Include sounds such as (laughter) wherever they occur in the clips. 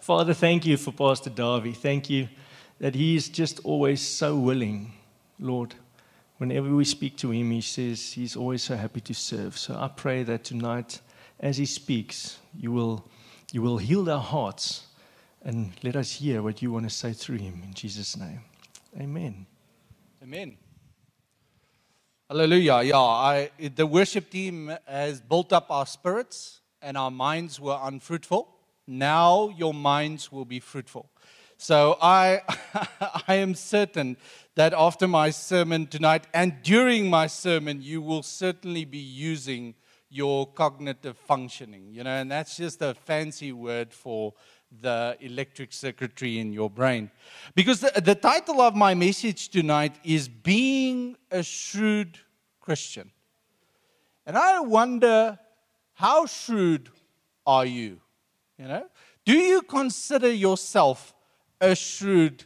Father, thank you for Pastor Darby. Thank you that he is just always so willing, Lord. Whenever we speak to him, he says he's always so happy to serve. So I pray that tonight, as he speaks, you will, you will heal our hearts and let us hear what you want to say through him. In Jesus' name. Amen. Amen. Hallelujah. Yeah, I, the worship team has built up our spirits and our minds were unfruitful. Now your minds will be fruitful. So I, (laughs) I am certain that after my sermon tonight and during my sermon, you will certainly be using your cognitive functioning. You know, and that's just a fancy word for the electric circuitry in your brain. Because the, the title of my message tonight is Being a Shrewd Christian. And I wonder, how shrewd are you? You know, do you consider yourself a shrewd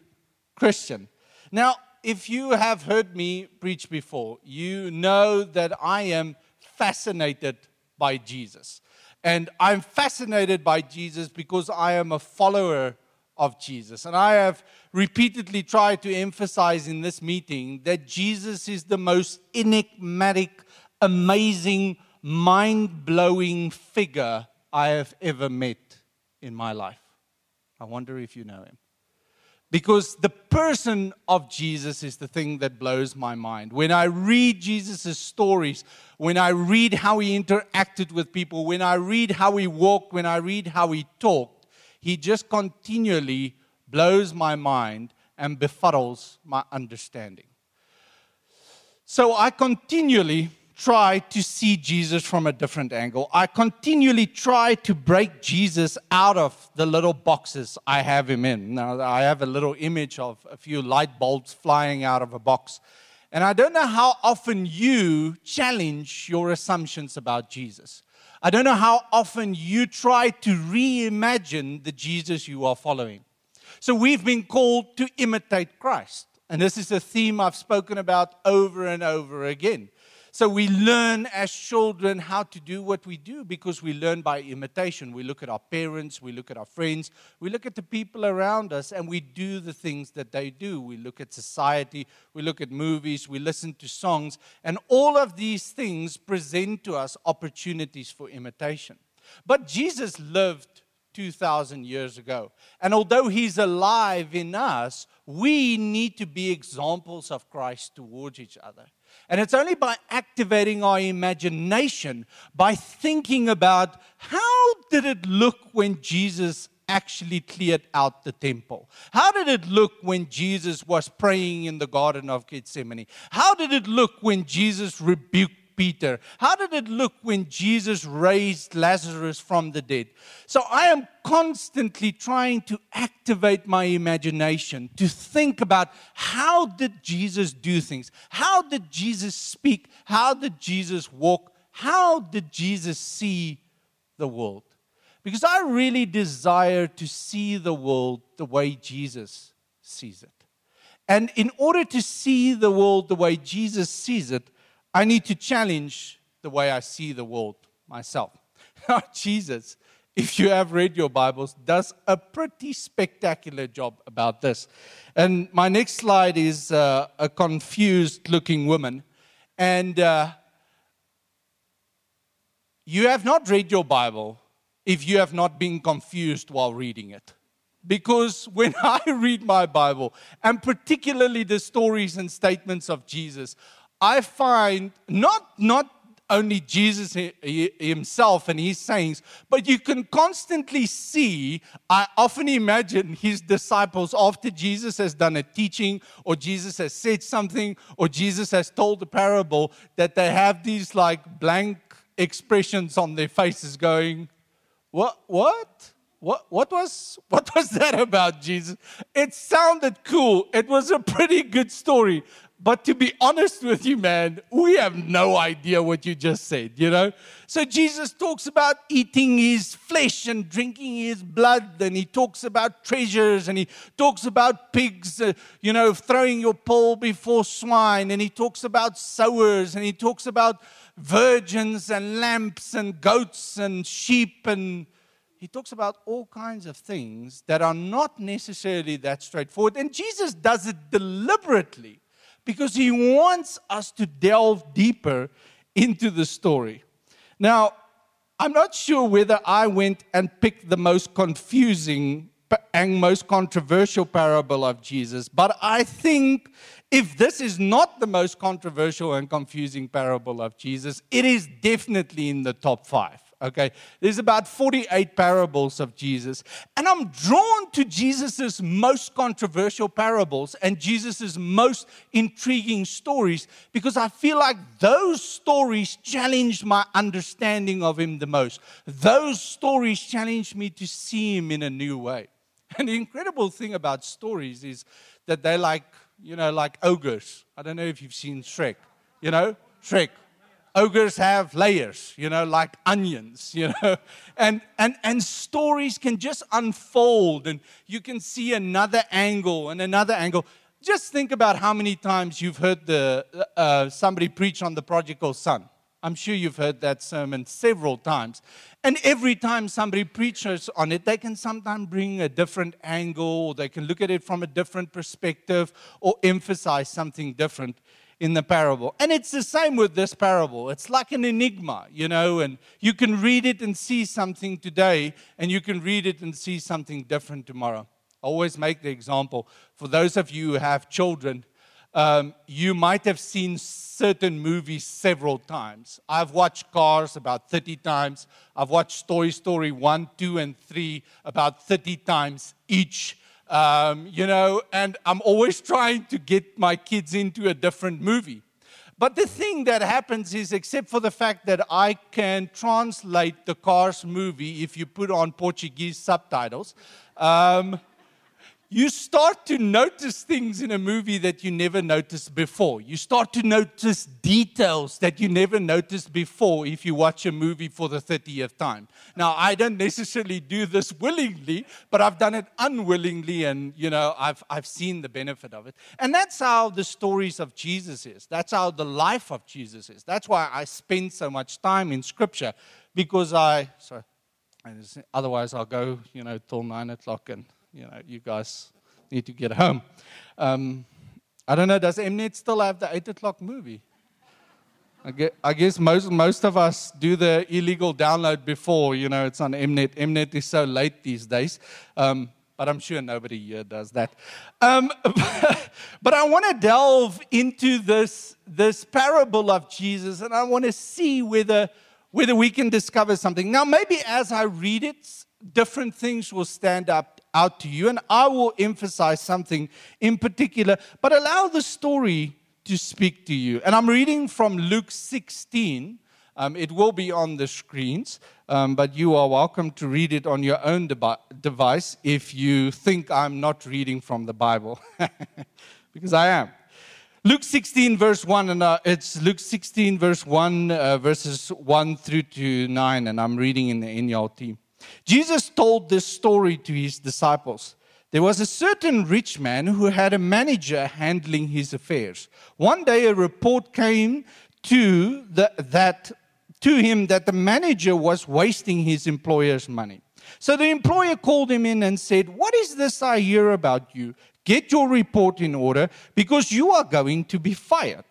Christian. Now, if you have heard me preach before, you know that I am fascinated by Jesus. And I'm fascinated by Jesus because I am a follower of Jesus. And I have repeatedly tried to emphasize in this meeting that Jesus is the most enigmatic, amazing, mind blowing figure I have ever met in my life. I wonder if you know him. Because the person of Jesus is the thing that blows my mind. When I read Jesus' stories, when I read how he interacted with people, when I read how he walked, when I read how he talked, he just continually blows my mind and befuddles my understanding. So I continually try to see Jesus from a different angle. I continually try to break Jesus out of the little boxes I have him in. Now, I have a little image of a few light bulbs flying out of a box. And I don't know how often you challenge your assumptions about Jesus. I don't know how often you try to reimagine the Jesus you are following. So we've been called to imitate Christ. And this is a theme I've spoken about over and over again. So we learn as children how to do what we do because we learn by imitation. We look at our parents, we look at our friends, we look at the people around us, and we do the things that they do. We look at society, we look at movies, we listen to songs, and all of these things present to us opportunities for imitation. But Jesus lived 2,000 years ago. And although he's alive in us, we need to be examples of Christ towards each other. And it's only by activating our imagination, by thinking about how did it look when Jesus actually cleared out the temple? How did it look when Jesus was praying in the Garden of Gethsemane? How did it look when Jesus rebuked Peter? How did it look when Jesus raised Lazarus from the dead? So I am constantly trying to activate my imagination to think about how did Jesus do things? How did Jesus speak? How did Jesus walk? How did Jesus see the world? Because I really desire to see the world the way Jesus sees it. And in order to see the world the way Jesus sees it, I need to challenge the way I see the world myself. (laughs) Jesus, if you have read your Bibles, does a pretty spectacular job about this. And my next slide is uh, a confused looking woman. And uh, you have not read your Bible if you have not been confused while reading it. Because (laughs) when I read my Bible, and particularly the stories and statements of Jesus, I find not, not only Jesus himself and his sayings, but you can constantly see. I often imagine his disciples after Jesus has done a teaching, or Jesus has said something, or Jesus has told a parable, that they have these like blank expressions on their faces going, What? What? What, what, was, what was that about Jesus? It sounded cool. It was a pretty good story. But to be honest with you, man, we have no idea what you just said, you know? So Jesus talks about eating his flesh and drinking his blood, and he talks about treasures, and he talks about pigs, uh, you know, throwing your pole before swine, and he talks about sowers, and he talks about virgins and lamps and goats and sheep and he talks about all kinds of things that are not necessarily that straightforward. And Jesus does it deliberately because he wants us to delve deeper into the story. Now, I'm not sure whether I went and picked the most confusing and most controversial parable of Jesus, but I think if this is not the most controversial and confusing parable of Jesus, it is definitely in the top five. Okay, there's about 48 parables of Jesus, and I'm drawn to Jesus's most controversial parables and Jesus's most intriguing stories because I feel like those stories challenged my understanding of him the most. Those stories challenged me to see him in a new way. (laughs) And the incredible thing about stories is that they're like, you know, like ogres. I don't know if you've seen Shrek. You know, Shrek ogres have layers, you know, like onions, (laughs) you know. And, and, and stories can just unfold and you can see another angle and another angle. Just think about how many times you've heard the, uh, somebody preach on the prodigal son. I'm sure you've heard that sermon several times. And every time somebody preaches on it, they can sometimes bring a different angle, or they can look at it from a different perspective, or emphasize something different in the parable. And it's the same with this parable. It's like an enigma, you know, and you can read it and see something today, and you can read it and see something different tomorrow. I always make the example for those of you who have children, um, you might have seen certain movies several times. I've watched Cars about 30 times. I've watched Toy Story 1, 2, and 3 about 30 times each. Um, you know, and I'm always trying to get my kids into a different movie. But the thing that happens is, except for the fact that I can translate the Cars movie if you put on Portuguese subtitles, um, you start to notice things in a movie that you never noticed before. You start to notice details that you never noticed before if you watch a movie for the 30th time. Now, I don't necessarily do this willingly, but I've done it unwillingly and, you know, I've, I've seen the benefit of it. And that's how the stories of Jesus is. That's how the life of Jesus is. That's why I spend so much time in Scripture because I, sorry, otherwise I'll go, you know, till nine o'clock and you know, you guys need to get home. Um, I don't know, does Mnet still have the 8 o'clock movie? I guess most, most of us do the illegal download before, you know, it's on Mnet. Mnet is so late these days. Um, but I'm sure nobody here does that. Um, (laughs) but I want to delve into this, this parable of Jesus and I want to see whether, whether we can discover something. Now, maybe as I read it, different things will stand up out to you, and I will emphasize something in particular, but allow the story to speak to you. And I'm reading from Luke 16. Um, it will be on the screens, um, but you are welcome to read it on your own de- device if you think I'm not reading from the Bible, (laughs) because I am. Luke 16, verse 1, and uh, it's Luke 16, verse 1, uh, verses 1 through to 9, and I'm reading in the NLT. Jesus told this story to his disciples. There was a certain rich man who had a manager handling his affairs. One day, a report came to, the, that, to him that the manager was wasting his employer's money. So the employer called him in and said, What is this I hear about you? Get your report in order because you are going to be fired.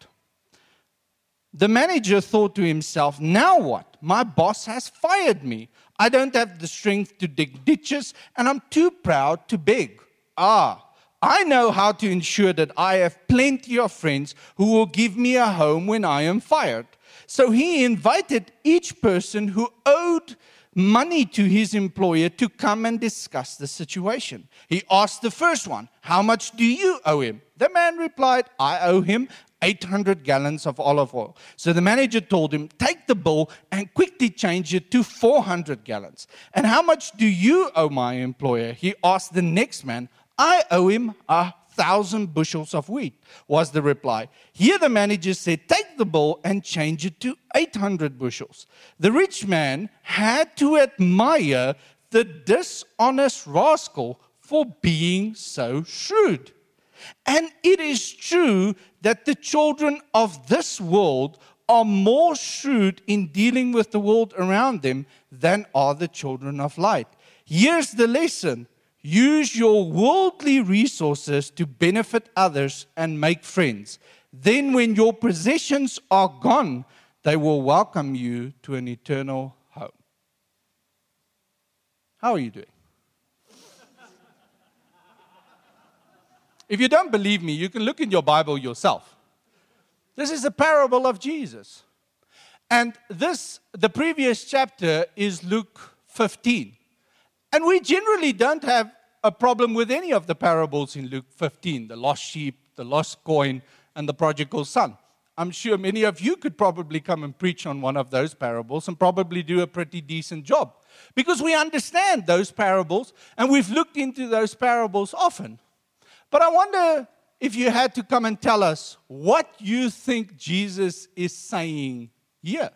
The manager thought to himself, Now what? My boss has fired me. I don't have the strength to dig ditches, and I'm too proud to beg. Ah, I know how to ensure that I have plenty of friends who will give me a home when I am fired. So he invited each person who owed money to his employer to come and discuss the situation. He asked the first one, How much do you owe him? The man replied, I owe him 800 gallons of olive oil. So the manager told him, Take the bill and quickly change it to 400 gallons. And how much do you owe my employer? He asked the next man, I owe him a thousand bushels of wheat, was the reply. Here the manager said, Take the bill and change it to 800 bushels. The rich man had to admire the dishonest rascal for being so shrewd. And it is true that the children of this world are more shrewd in dealing with the world around them than are the children of light. Here's the lesson use your worldly resources to benefit others and make friends. Then, when your possessions are gone, they will welcome you to an eternal home. How are you doing? If you don't believe me, you can look in your Bible yourself. This is a parable of Jesus. And this, the previous chapter is Luke 15. And we generally don't have a problem with any of the parables in Luke 15 the lost sheep, the lost coin, and the prodigal son. I'm sure many of you could probably come and preach on one of those parables and probably do a pretty decent job because we understand those parables and we've looked into those parables often. But I wonder if you had to come and tell us what you think Jesus is saying here.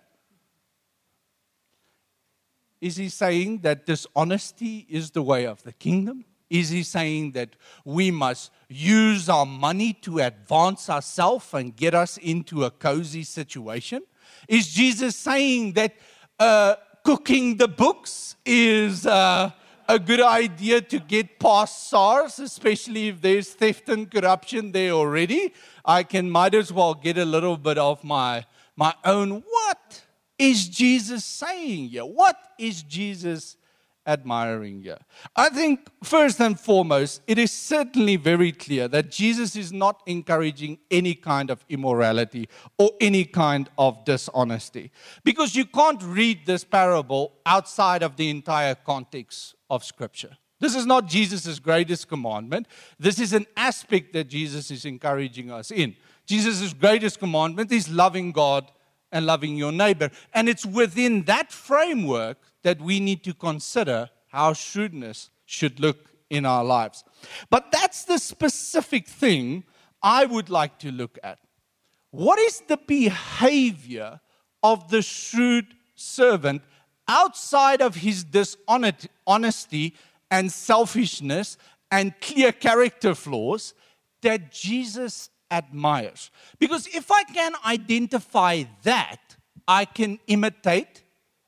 Is he saying that dishonesty is the way of the kingdom? Is he saying that we must use our money to advance ourselves and get us into a cozy situation? Is Jesus saying that uh, cooking the books is uh, a good idea to get past SARS, especially if there's theft and corruption there already? I can might as well get a little bit of my my own. What is Jesus saying here? What is Jesus admiring here? I think, first and foremost, it is certainly very clear that Jesus is not encouraging any kind of immorality or any kind of dishonesty. Because you can't read this parable outside of the entire context of Scripture. This is not Jesus' greatest commandment. This is an aspect that Jesus is encouraging us in. Jesus' greatest commandment is loving God and loving your neighbor. And it's within that framework that we need to consider how shrewdness should look in our lives. But that's the specific thing I would like to look at. What is the behavior of the shrewd servant outside of his dishonesty and selfishness and clear character flaws that Jesus admires. Because if I can identify that, I can imitate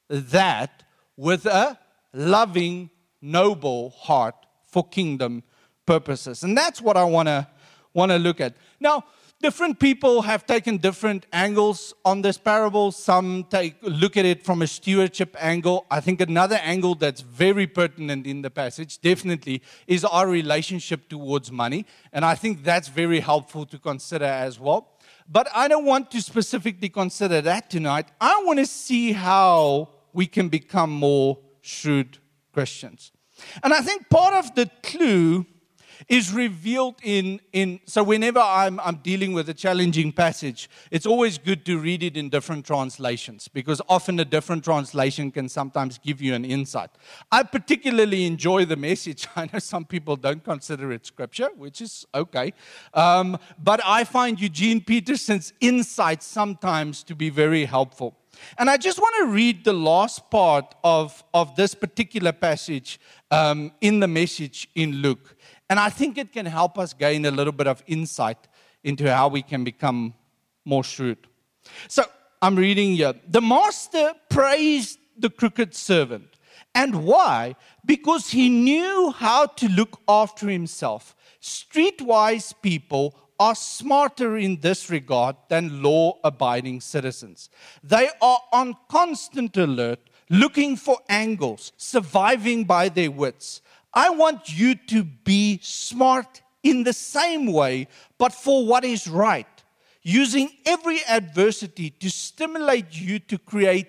that with a loving, noble heart for kingdom purposes. And that's what I want to want to look at. Now, different people have taken different angles on this parable. Some take look at it from a stewardship angle. I think another angle that's very pertinent in the passage definitely is our relationship towards money, and I think that's very helpful to consider as well. But I don't want to specifically consider that tonight. I want to see how we can become more shrewd Christians. And I think part of the clue is revealed in, in so whenever I'm, I'm dealing with a challenging passage, it's always good to read it in different translations because often a different translation can sometimes give you an insight. I particularly enjoy the message. (laughs) I know some people don't consider it scripture, which is okay. Um, but I find Eugene Peterson's insights sometimes to be very helpful. And I just want to read the last part of, of this particular passage um, in the message in Luke. And I think it can help us gain a little bit of insight into how we can become more shrewd. So I'm reading here. The master praised the crooked servant. And why? Because he knew how to look after himself. Streetwise people are smarter in this regard than law abiding citizens. They are on constant alert, looking for angles, surviving by their wits. I want you to be smart in the same way, but for what is right, using every adversity to stimulate you to create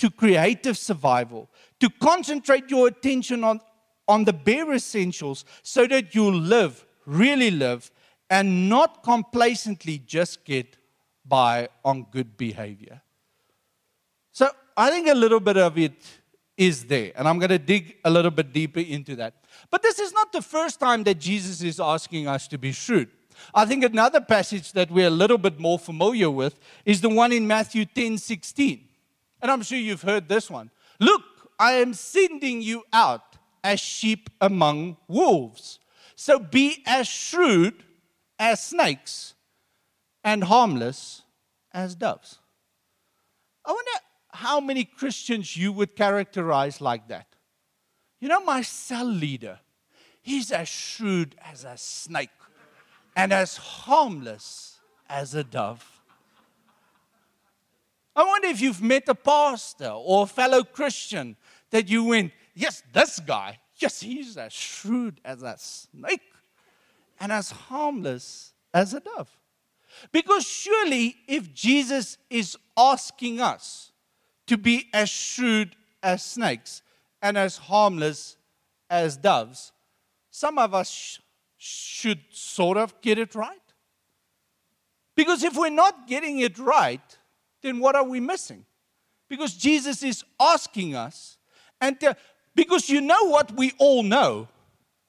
to creative survival, to concentrate your attention on, on the bare essentials so that you live, really live, and not complacently just get by on good behavior. So I think a little bit of it is there. And I'm going to dig a little bit deeper into that. But this is not the first time that Jesus is asking us to be shrewd. I think another passage that we're a little bit more familiar with is the one in Matthew 10 16. And I'm sure you've heard this one. Look, I am sending you out as sheep among wolves. So be as shrewd as snakes and harmless as doves. I wonder how many Christians you would characterize like that. You know, my cell leader, he's as shrewd as a snake and as harmless as a dove. I wonder if you've met a pastor or a fellow Christian that you went, yes, this guy, yes, he's as shrewd as a snake and as harmless as a dove. Because surely, if Jesus is asking us to be as shrewd as snakes and as harmless as doves, some of us sh- should sort of get it right. Because if we're not getting it right, then what are we missing? Because Jesus is asking us, and uh, because you know what we all know,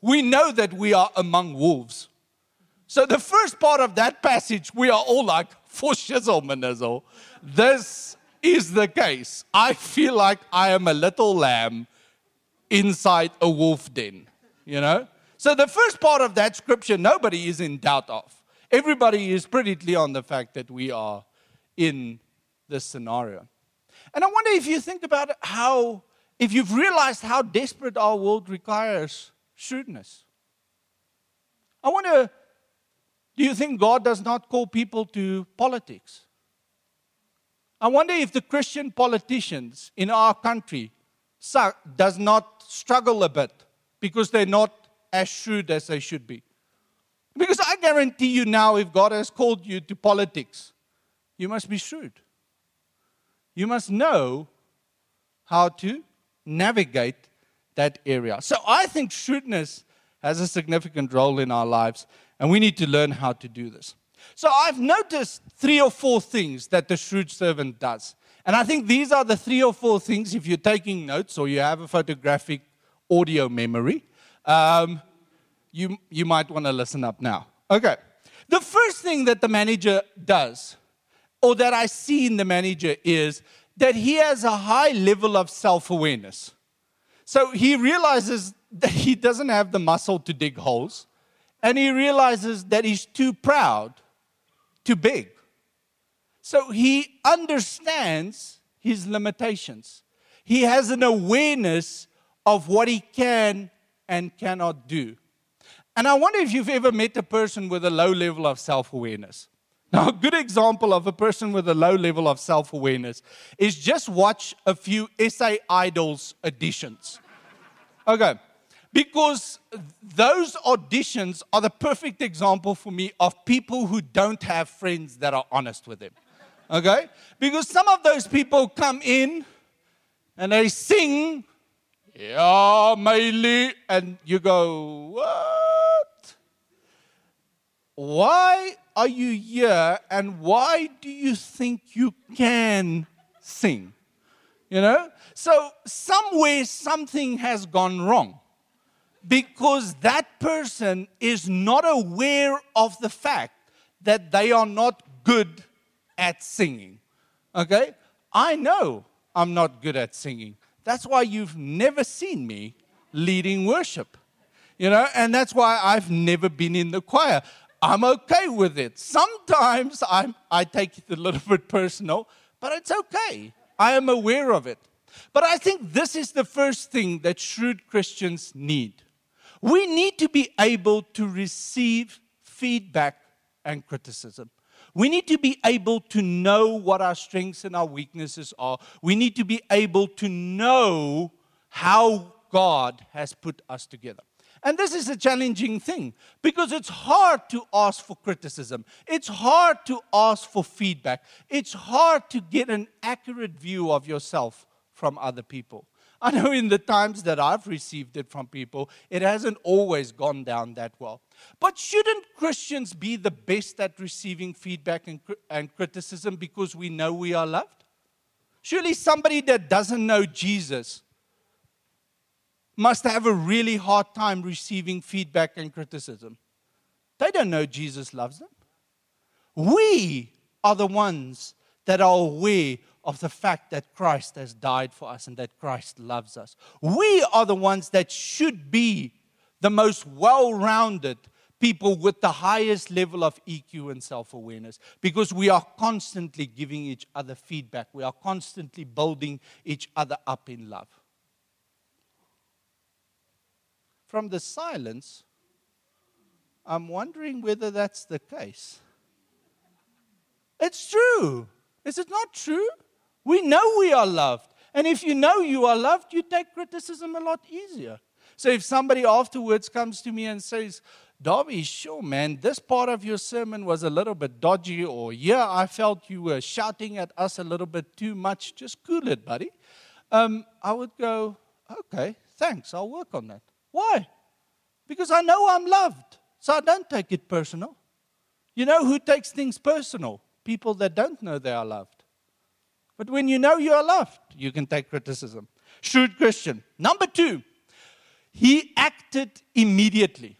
we know that we are among wolves. So the first part of that passage, we are all like, for shizzle, manizzle. This is the case. I feel like I am a little lamb inside a wolf den, you know? So the first part of that scripture, nobody is in doubt of. Everybody is pretty clear on the fact that we are in this scenario. And I wonder if you think about how, if you've realized how desperate our world requires shrewdness. I wonder, do you think God does not call people to politics? I wonder if the Christian politicians in our country does not struggle a bit because they're not as shrewd as they should be. Because I guarantee you now, if God has called you to politics, you must be shrewd. You must know how to navigate that area. So I think shrewdness has a significant role in our lives, and we need to learn how to do this. So I've noticed three or four things that the shrewd servant does. And I think these are the three or four things, if you're taking notes or you have a photographic audio memory, um, you, you might want to listen up now. Okay. The first thing that the manager does or that I see in the manager is that he has a high level of self awareness. So he realizes that he doesn't have the muscle to dig holes, and he realizes that he's too proud too big. So he understands his limitations. He has an awareness of what he can and cannot do. And I wonder if you've ever met a person with a low level of self awareness. Now, a good example of a person with a low level of self awareness is just watch a few SA Idols auditions. Okay, because those auditions are the perfect example for me of people who don't have friends that are honest with them. Okay? Because some of those people come in and they sing, Yeah, Meili, and you go, What? Why are you here and why do you think you can sing? You know? So, somewhere something has gone wrong because that person is not aware of the fact that they are not good at singing. Okay? I know I'm not good at singing. That's why you've never seen me leading worship. You know, and that's why I've never been in the choir. I'm okay with it. Sometimes I'm, I take it a little (laughs) bit personal, but it's okay. I am aware of it. But I think this is the first thing that shrewd Christians need. We need to be able to receive feedback and criticism. We need to be able to know what our strengths and our weaknesses are. We need to be able to know how God has put us together. And this is a challenging thing because it's hard to ask for criticism. It's hard to ask for feedback. It's hard to get an accurate view of yourself from other people. I know in the times that I've received it from people, it hasn't always gone down that well. But shouldn't Christians be the best at receiving feedback and, and criticism because we know we are loved? Surely somebody that doesn't know Jesus must have a really hard time receiving feedback and criticism. They don't know Jesus loves them. We are the ones that are aware of the fact that Christ has died for us and that Christ loves us. We are the ones that should be the most well rounded people with the highest level of EQ and self awareness because we are constantly giving each other feedback. We are constantly building each other up in love. From the silence, I'm wondering whether that's the case. It's true. Is it not true? We know we are loved. And if you know you are loved, you take criticism a lot easier. So if somebody afterwards comes to me and says, Darby, sure, man, this part of your sermon was a little bit dodgy, or yeah, I felt you were shouting at us a little bit too much, just cool it, buddy. Um, I would go, okay, thanks, I'll work on that. Why? Because I know I'm loved, so I don't take it personal. You know who takes things personal? People that don't know they are loved. But when you know you are loved, you can take criticism. Shrewd Christian. Number two, he acted immediately.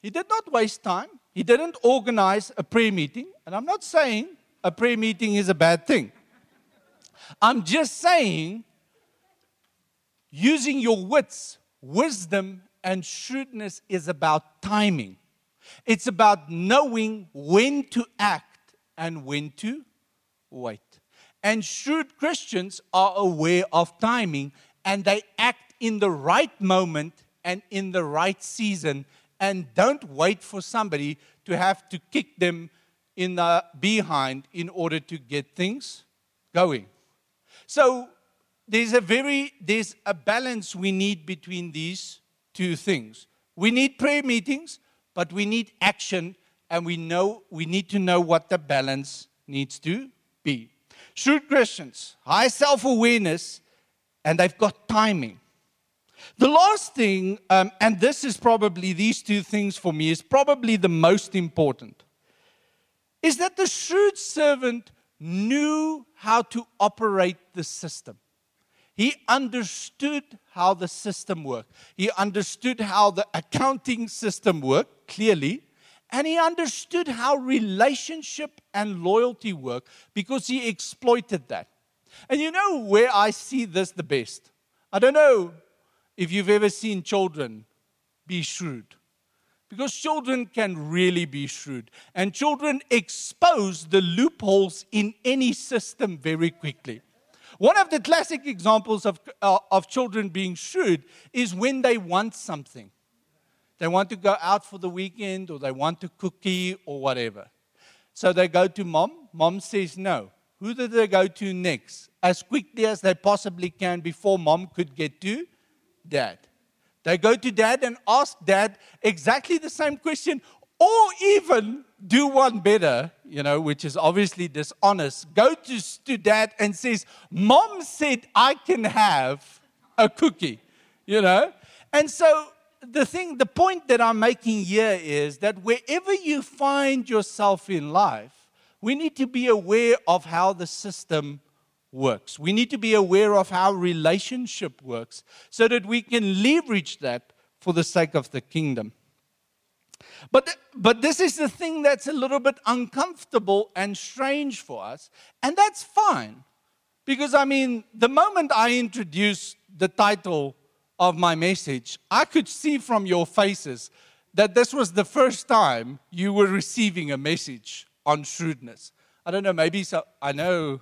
He did not waste time. He didn't organize a prayer meeting. And I'm not saying a prayer meeting is a bad thing. I'm just saying using your wits, wisdom, and shrewdness is about timing. It's about knowing when to act and when to wait. And shrewd Christians are aware of timing and they act in the right moment and in the right season and don't wait for somebody to have to kick them in the behind in order to get things going. So there's a very there's a balance we need between these two things. We need prayer meetings, but we need action and we know we need to know what the balance needs to be. Shrewd Christians, high self-awareness, and they've got timing. The last thing, um, and this is probably these two things for me, is probably the most important, is that the shrewd servant knew how to operate the system. He understood how the system worked. He understood how the accounting system worked, clearly. And he understood how relationship and loyalty work because he exploited that. And you know where I see this the best? I don't know if you've ever seen children be shrewd. Because children can really be shrewd. And children expose the loopholes in any system very quickly. One of the classic examples of, uh, of children being shrewd is when they want something. They want to go out for the weekend or they want a cookie or whatever. So they go to mom. Mom says no. Who do they go to next? As quickly as they possibly can before mom could get to dad. They go to dad and ask dad exactly the same question, or even do one better, you know, which is obviously dishonest. Go to, to dad and says, Mom said I can have a cookie, you know? And so the thing, the point that I'm making here is that wherever you find yourself in life, we need to be aware of how the system works. We need to be aware of how relationship works so that we can leverage that for the sake of the kingdom. But, but this is the thing that's a little bit uncomfortable and strange for us, and that's fine. Because, I mean, the moment I introduced the title of my message, I could see from your faces that this was the first time you were receiving a message on shrewdness. I don't know, maybe so, I know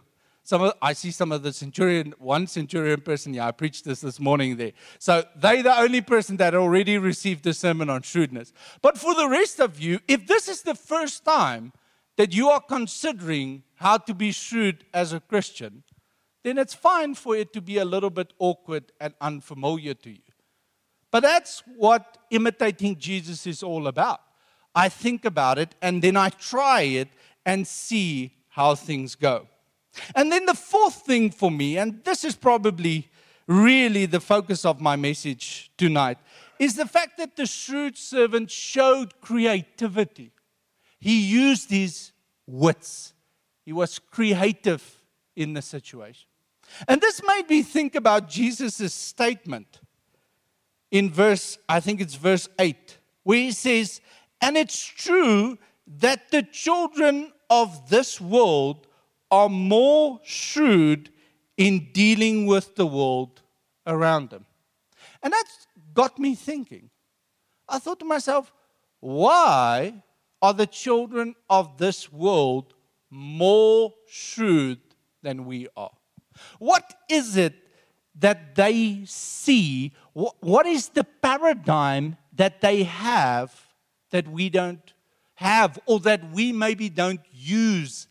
some of, I see some of the centurion, one centurion person. Yeah, I preached this this morning there. So they the only person that already received the sermon on shrewdness. But for the rest of you, if this is the first time that you are considering how to be shrewd as a Christian, then it's fine for it to be a little bit awkward and unfamiliar to you. But that's what imitating Jesus is all about. I think about it and then I try it and see how things go. And then the fourth thing for me, and this is probably really the focus of my message tonight, is the fact that the shrewd servant showed creativity. He used his wits, he was creative in the situation. And this made me think about Jesus' statement in verse, I think it's verse 8, where he says, And it's true that the children of this world are more shrewd in dealing with the world around them. And that's got me thinking. I thought to myself, why are the children of this world more shrewd than we are? What is it that they see? What is the paradigm that they have that we don't have or that we maybe don't use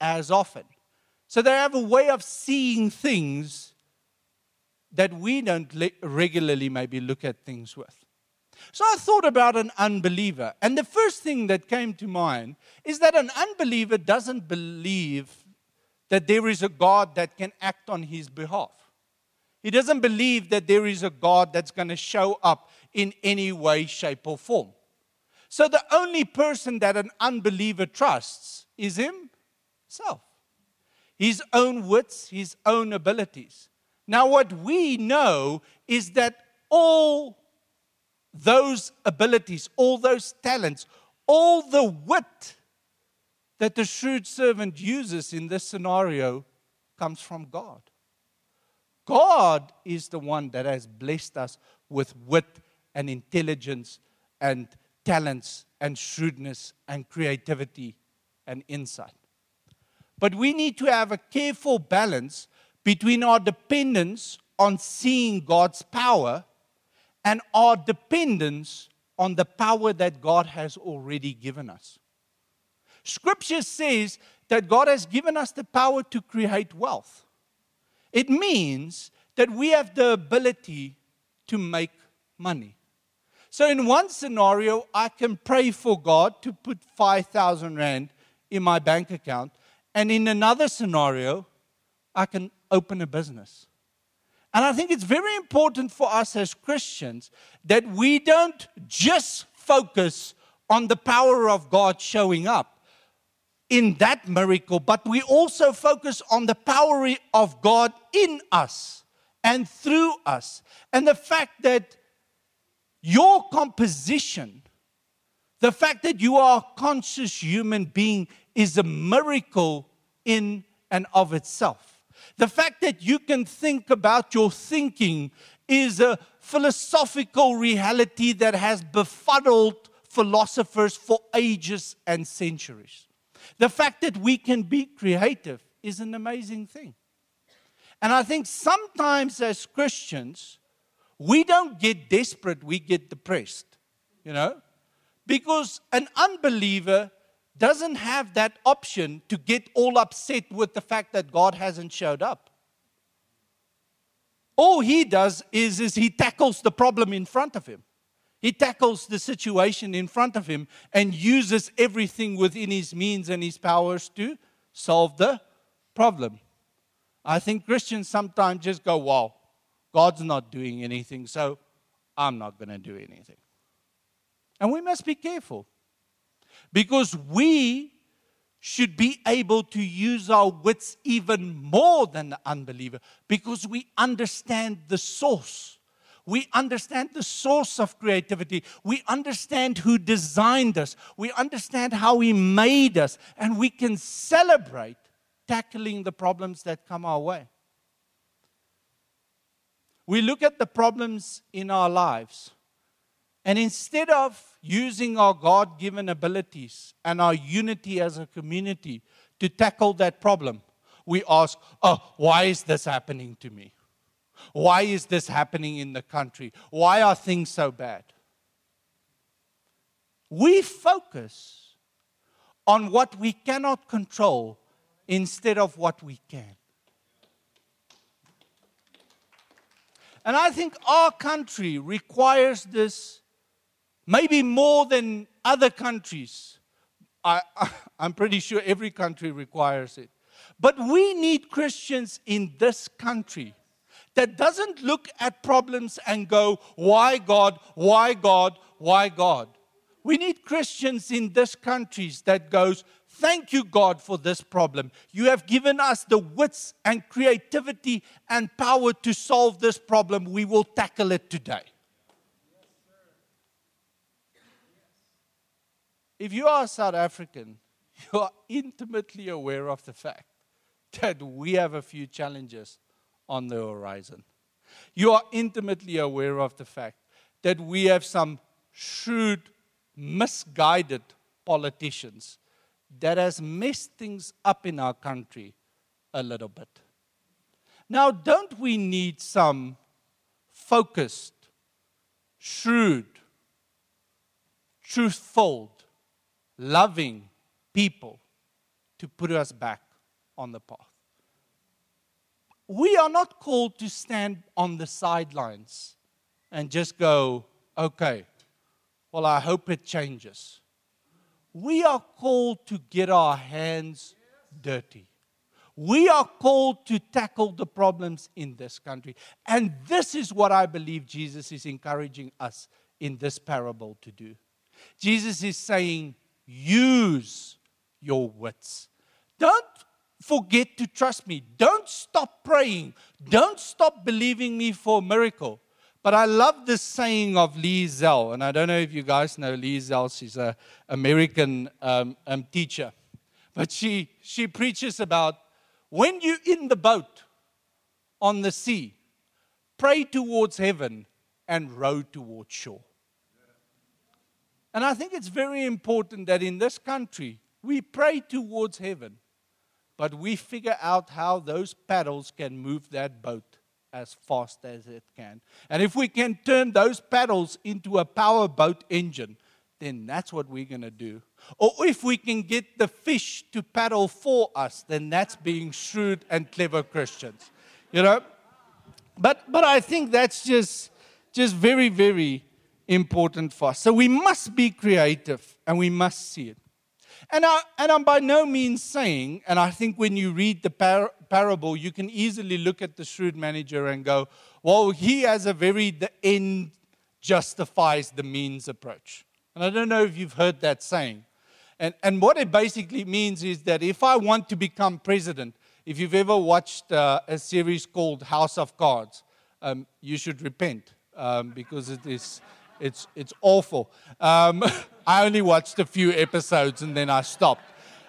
as often? So they have a way of seeing things that we don't regularly maybe look at things with. So I thought about an unbeliever. And the first thing that came to mind is that an unbeliever doesn't believe that there is a God that can act on his behalf. He doesn't believe that there is a God that's going to show up in any way, shape, or form. So the only person that an unbeliever trusts is himself, his own wits, his own abilities. Now, what we know is that all those abilities, all those talents, all the wit that the shrewd servant uses in this scenario comes from God. God is the one that has blessed us with wit and intelligence and talents and shrewdness and creativity and insight. But we need to have a careful balance between our dependence on seeing God's power and our dependence on the power that God has already given us. Scripture says that God has given us the power to create wealth. It means that we have the ability to make money. So, in one scenario, I can pray for God to put 5,000 Rand in my bank account. And in another scenario, I can open a business. And I think it's very important for us as Christians that we don't just focus on the power of God showing up in that miracle, but we also focus on the power of God in us and through us. And the fact that your composition, the fact that you are a conscious human being, is a miracle in and of itself. The fact that you can think about your thinking is a philosophical reality that has befuddled philosophers for ages and centuries. The fact that we can be creative is an amazing thing. And I think sometimes as Christians, we don't get desperate, we get depressed, you know? Because an unbeliever doesn't have that option to get all upset with the fact that God hasn't showed up. All he does is, is he tackles the problem in front of him. He tackles the situation in front of him and uses everything within his means and his powers to solve the problem. I think Christians sometimes just go, Wow, God's not doing anything, so I'm not going to do anything. And we must be careful because we should be able to use our wits even more than the unbeliever because we understand the source. We understand the source of creativity. We understand who designed us. We understand how He made us. And we can celebrate tackling the problems that come our way. We look at the problems in our lives, and instead of using our God given abilities and our unity as a community to tackle that problem, we ask, oh, why is this happening to me? Why is this happening in the country? Why are things so bad? We focus on what we cannot control instead of what we can. And I think our country requires this maybe more than other countries. I, am pretty sure every country requires it. But we need Christians in this country that doesn't look at problems and go, why God, why God, why God? We need Christians in this country that goes, thank you God for this problem. You have given us the wits and creativity and power to solve this problem. We will tackle it today. If you are South African, (laughs) you are intimately aware of the fact that we have a few challenges on the horizon. You are intimately aware of the fact that we have some shrewd, misguided politicians that has messed things up in our country a little bit. Now, don't we need some focused, shrewd, truthful, loving people to put us back on the path? We are not called to stand on the sidelines and just go, okay, well, I hope it changes. We are called to get our hands dirty. We are called to tackle the problems in this country. And this is what I believe Jesus is encouraging us in this parable to do. Jesus is saying, use your wits. Don't forget to trust me. Don't stop praying. Don't stop believing me for a miracle. But I love this saying of Lee Zell, and I don't know if you guys know Lee Zell. She's an American um, um, teacher. But she, she preaches about when you're in the boat on the sea, pray towards heaven and row towards shore. And I think it's very important that in this country, we pray towards heaven, but we figure out how those paddles can move that boat as fast as it can. And if we can turn those paddles into a power boat engine, then that's what we're going to do. Or if we can get the fish to paddle for us, then that's being shrewd and clever Christians. You know? But, but I think that's just, just very, very important for us. So we must be creative and we must see it. And, I, and I'm by no means saying, and I think when you read the par- parable, you can easily look at the shrewd manager and go, well, he has a very the end justifies the means approach. And I don't know if you've heard that saying. And, and what it basically means is that if I want to become president, if you've ever watched uh, a series called House of Cards, um, you should repent um, because it is, it's, it's awful. Um, (laughs) I only watched a few episodes and then I stopped.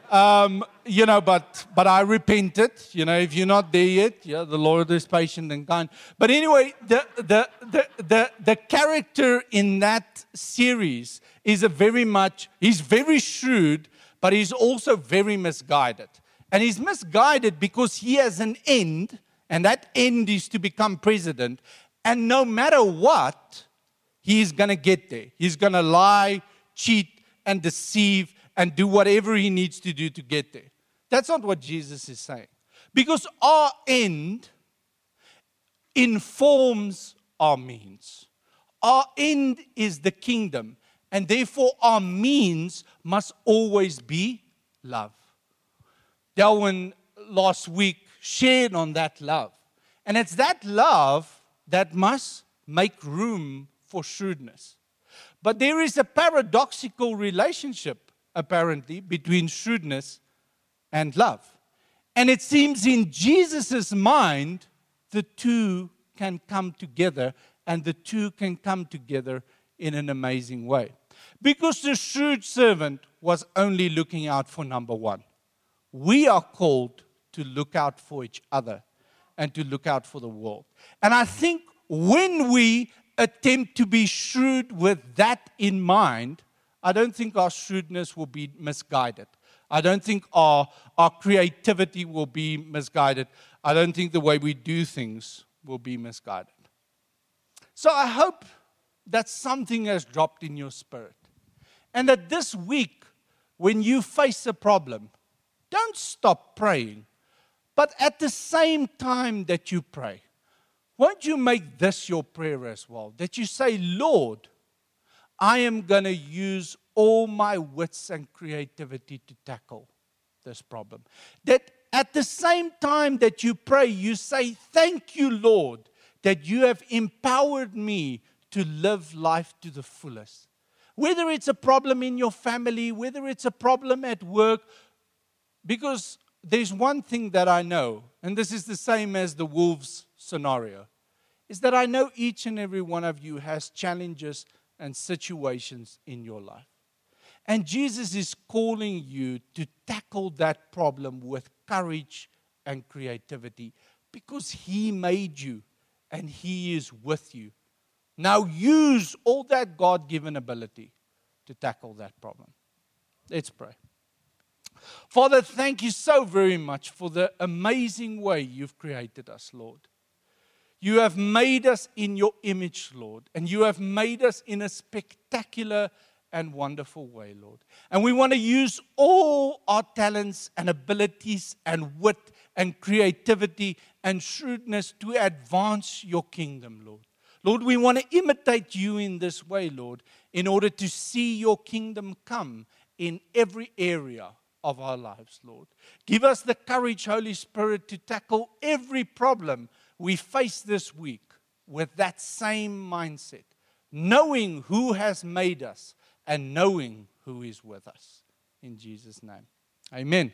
Um, you know, but but I repented. You know, if you're not there yet, yeah, the Lord is patient and kind. But anyway, the the the the, the character in that series is a very much he's very shrewd, but he's also very misguided. And he's misguided because he has an end, and that end is to become president. And no matter what, he's going to get there. He's going to lie, cheat, and deceive and do whatever he needs to do to get there. That's not what Jesus is saying. Because our end informs our means. Our end is the kingdom, and therefore our means must always be love. Darwin last week shared on that love. And it's that love that must make room for shrewdness. But there is a paradoxical relationship apparently, between shrewdness and love. And it seems in Jesus' mind, the two can come together, and the two can come together in an amazing way. Because the shrewd servant was only looking out for number one. We are called to look out for each other and to look out for the world. And I think when we attempt to be shrewd with that in mind, I don't think our shrewdness will be misguided. I don't think our, our creativity will be misguided. I don't think the way we do things will be misguided. So I hope that something has dropped in your spirit. And that this week, when you face a problem, don't stop praying. But at the same time that you pray, won't you make this your prayer as well? That you say, Lord, I am going to use all my wits and creativity to tackle this problem. That at the same time that you pray, you say, Thank you, Lord, that you have empowered me to live life to the fullest. Whether it's a problem in your family, whether it's a problem at work, because there's one thing that I know, and this is the same as the wolves scenario, is that I know each and every one of you has challenges and situations in your life. And Jesus is calling you to tackle that problem with courage and creativity because He made you and He is with you. Now use all that God given ability to tackle that problem. Let's pray. Father, thank you so very much for the amazing way you've created us, Lord. You have made us in your image, Lord, and you have made us in a spectacular and wonderful way, Lord. And we want to use all our talents and abilities and wit and creativity and shrewdness to advance your kingdom, Lord. Lord, we want to imitate you in this way, Lord, in order to see your kingdom come in every area of our lives, Lord. Give us the courage, Holy Spirit, to tackle every problem we face this week with that same mindset, knowing who has made us and knowing who is with us. In Jesus' name. Amen.